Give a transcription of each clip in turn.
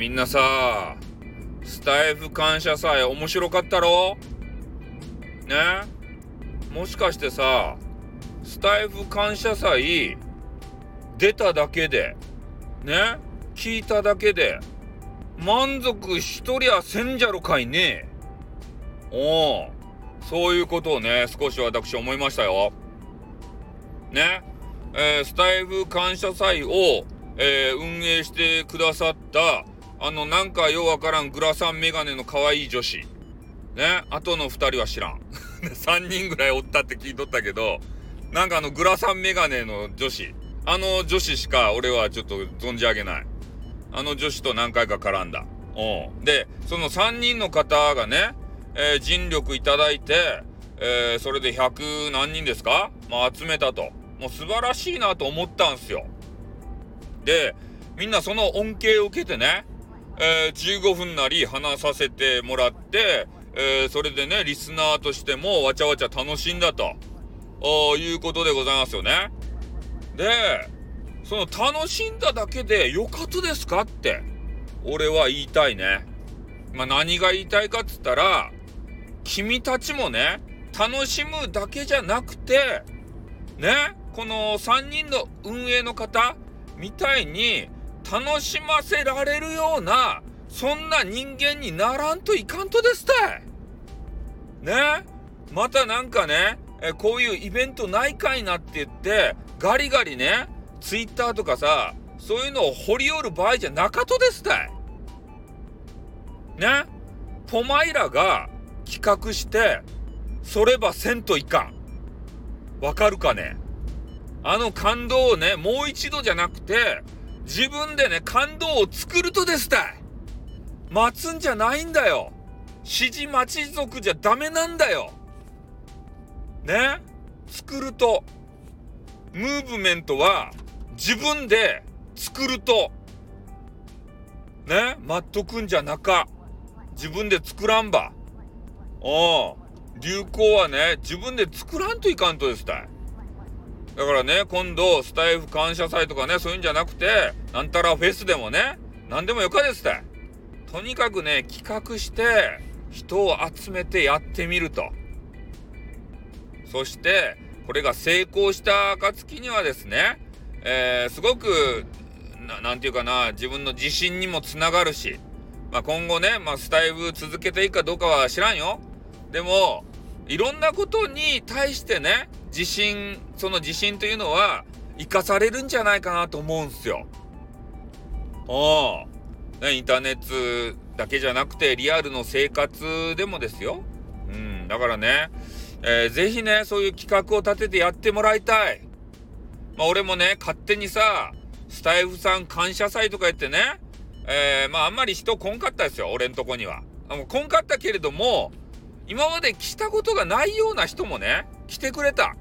みんなさ、スタイフ感謝祭面白かったろ？ね？もしかしてさ、スタイフ感謝祭出ただけで、ね？聞いただけで、満足しとりゃせんじゃろかいね？おお、そういうことをね、少し私思いましたよ。ね、えー、スタイフ感謝祭を、えー、運営してくださった、あの、なんかようわからんグラサンメガネの可愛い女子。ね、あとの2人は知らん。3人ぐらいおったって聞いとったけど、なんかあのグラサンメガネの女子。あの女子しか俺はちょっと存じ上げない。あの女子と何回か絡んだ。うん。で、その3人の方がね、えー、尽力いただいて、えー、それで100何人ですか？まあ集めたと。もう素晴らしいなと思ったんすよ。で、みんなその恩恵を受けてね、えー、15分なり話させてもらって、えー、それでね、リスナーとしてもわちゃわちゃ楽しんだと、いうことでございますよね。で、その楽しんだだけでよかったですかって、俺は言いたいね。まあ、何が言いたいかっつったら、君たちもね、楽しむだけじゃなくて、ね、この3人の運営の方みたいに楽しませられるような、そんな人間にならんといかんとですたい。ね？またなんかね、えこういうイベントないかいなって言って、ガリガリね、ツイッターとかさ、そういうのを掘り寄る場合じゃなかとですたい。ね？ポマイラが企画して、そればせんといかん。わかるかね？あの感動をね、もう一度じゃなくて、自分でね、感動を作るとですたい。待つんじゃないんだよ。指示待ち族じゃダメなんだよ。ね？作ると。ムーブメントは自分で作ると。ね？待っとくんじゃなか。自分で作らんば。お流行はね、自分で作らんといかんとですたい。だからね、今度、スタイフ感謝祭とかね、そういうんじゃなくて、なんたらフェスでもね、何でもよかですたい。とにかくね、企画して、人を集めてやってみると。そして、これが成功した暁にはですね、えー、すごく、なんていうかな、自分の自信にもつながるし、まあ、今後ね、まあ、スタイフ続けていくかどうかは知らんよ。でも、いろんなことに対してね、自信、その自信というのは、生かされるんじゃないかなと思うんすよ。ああ。ね、インターネットだけじゃなくて、リアルの生活でもですよ。うん。だからね、えー、ぜひね、そういう企画を立ててやってもらいたい。まあ、俺もね、勝手にさ、スタイフさん感謝祭とか言ってね、えー、まあ、あんまり人来んかったですよ、俺んとこには。もう来んかったけれども、今まで来たことがないような人もね、来てくれた。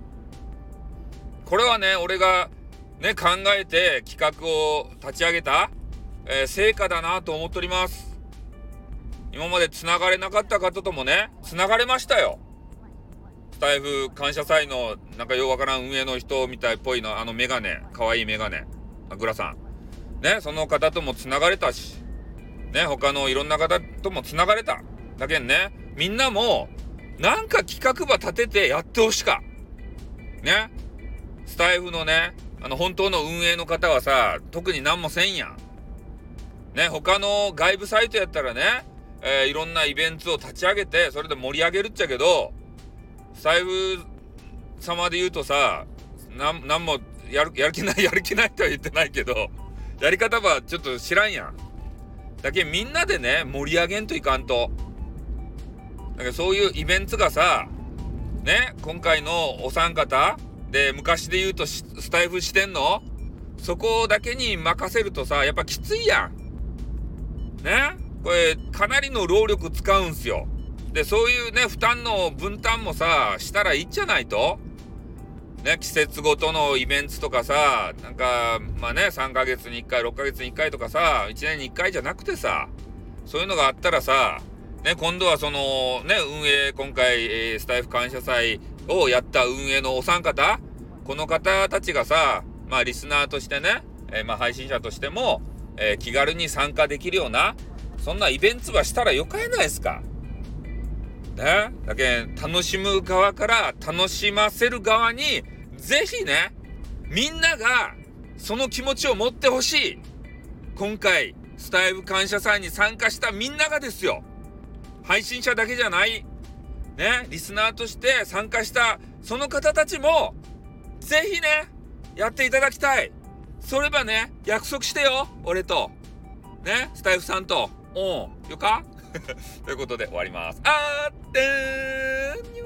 これはね、俺がね、考えて企画を立ち上げた、えー、成果だなと思っております。今まで繋がれなかった方ともね、繋がれましたよ。スタイフ感謝祭のなんかようわからん運営の人みたいっぽいの、あのメガネ、かわいいメガネ、グラさん。ね、その方とも繋がれたし、ね、他のいろんな方とも繋がれた。だけんね、みんなも、なんか企画ば立ててやってほしか。ね。スタイフのね、あの、本当の運営の方はさ、特に何もせんやん。ね、他の外部サイトやったらね、えー、いろんなイベントを立ち上げて、それで盛り上げるっちゃけど、スタイフ様で言うとさ、なん、なんもやる、やる気ない、やる気ないとは言ってないけど、やり方はちょっと知らんやん。だけみんなでね、盛り上げんといかんと。だかそういうイベントがさ、ね、今回のお三方で、昔で言うとスタイフしてんの？そこだけに任せるとさ、やっぱきついやん。ね？これ、かなりの労力使うんすよ。で、そういうね、負担の分担もさ、したらいいんじゃないとね、季節ごとのイベントとかさ、なんか、まあね、3ヶ月に1回、6ヶ月に1回とかさ、1年に1回じゃなくてさ、そういうのがあったらさ、ね、今度はその、ね、運営、今回、えー、スタイフ感謝祭をやった運営のお三方、この方たちがさ、まあ、リスナーとしてね、えー、まあ、配信者としても、えー、気軽に参加できるような、そんなイベントはしたらよかやないですか。ね。だけ楽しむ側から楽しませる側に、ぜひね、みんながその気持ちを持ってほしい。今回、スタイル感謝祭に参加したみんながですよ。配信者だけじゃない。ね、リスナーとして参加したその方たちも、ぜひね、やっていただきたい。そればね、約束してよ、俺と。ね、スタイフさんと。うん、よか？ということで終わります。あーってーにゅ